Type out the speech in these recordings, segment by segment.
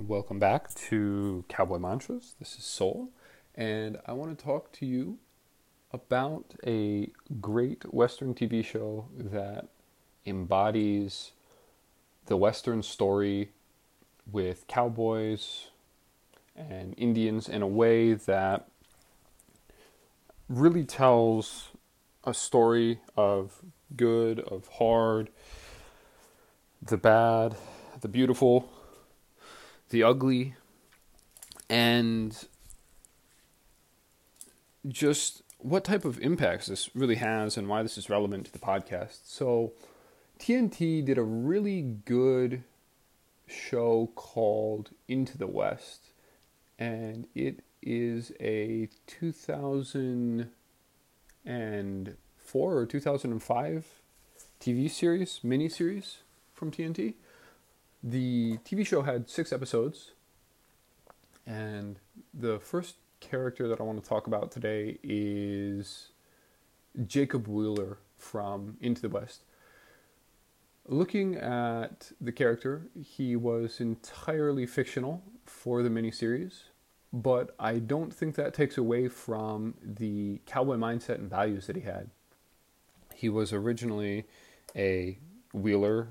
Welcome back to Cowboy Mantras. This is Soul, and I want to talk to you about a great Western TV show that embodies the Western story with cowboys and Indians in a way that really tells a story of good, of hard, the bad, the beautiful the ugly, and just what type of impacts this really has and why this is relevant to the podcast. So, TNT did a really good show called Into the West, and it is a 2004 or 2005 TV series, mini series from TNT. The TV show had six episodes, and the first character that I want to talk about today is Jacob Wheeler from Into the West. Looking at the character, he was entirely fictional for the miniseries, but I don't think that takes away from the cowboy mindset and values that he had. He was originally a wheeler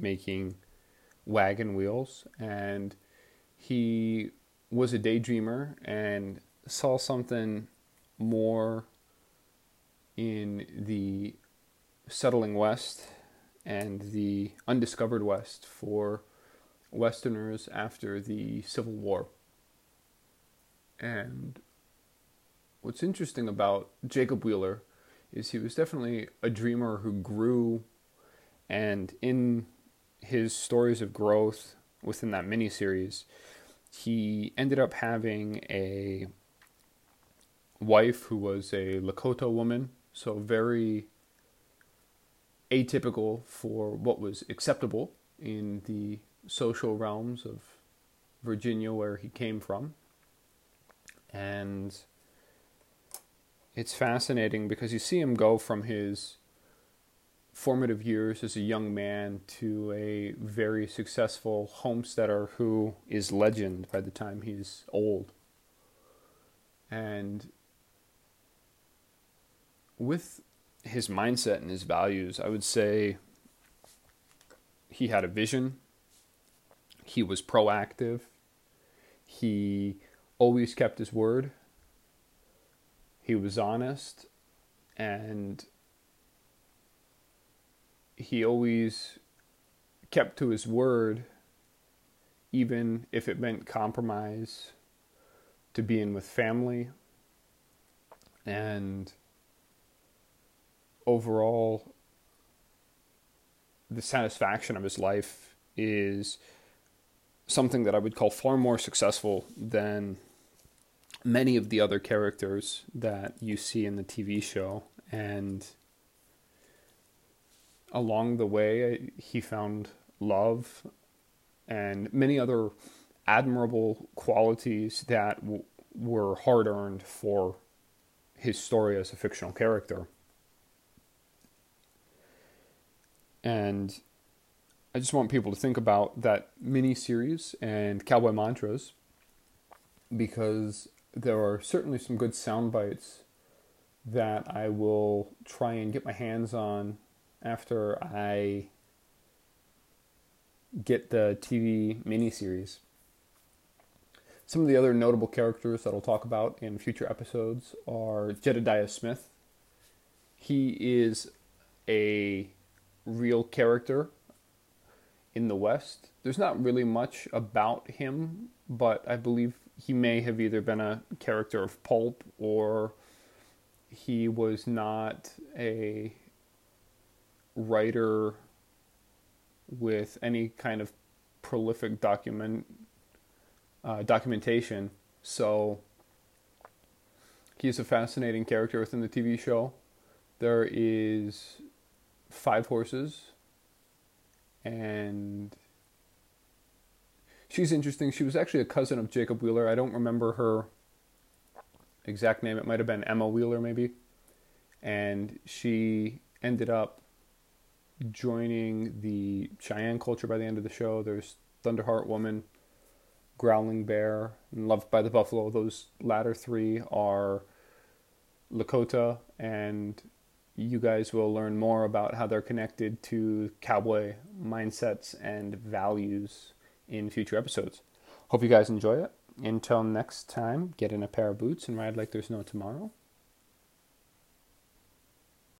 making wagon wheels and he was a daydreamer and saw something more in the settling west and the undiscovered west for westerners after the civil war. And what's interesting about jacob wheeler is he was definitely a dreamer who grew and in his stories of growth within that mini series, he ended up having a wife who was a Lakota woman, so very atypical for what was acceptable in the social realms of Virginia where he came from. And it's fascinating because you see him go from his formative years as a young man to a very successful homesteader who is legend by the time he's old. And with his mindset and his values, I would say he had a vision. He was proactive. He always kept his word. He was honest and he always kept to his word, even if it meant compromise to being with family. And overall, the satisfaction of his life is something that I would call far more successful than many of the other characters that you see in the TV show. And along the way, uh, he found love and many other admirable qualities that w- were hard earned for his story as a fictional character. And I just want people to think about that mini series and Cowboy Mantras because there are certainly some good sound bites that I will try and get my hands on after I get the TV miniseries. Some of the other notable characters that I'll talk about in future episodes are Jedediah Smith. He is a real character in the West. There's not really much about him, but I believe he may have either been a character of pulp or he was not a writer with any kind of prolific document uh, documentation. So he's a fascinating character within the TV show. There is five horses, and she's interesting. She was actually a cousin of Jacob Wheeler. I don't remember her exact name. It might have been Emma Wheeler, maybe. And she ended up joining the Cheyenne culture by the end of the show. There's Thunderheart Woman, Growling Bear, and Loved by the Buffalo. Those latter three are Lakota, and you guys will learn more about how they're connected to cowboy mindsets and values in future episodes. Hope you guys enjoy it. Until next time, get in a pair of boots and ride like there's no tomorrow.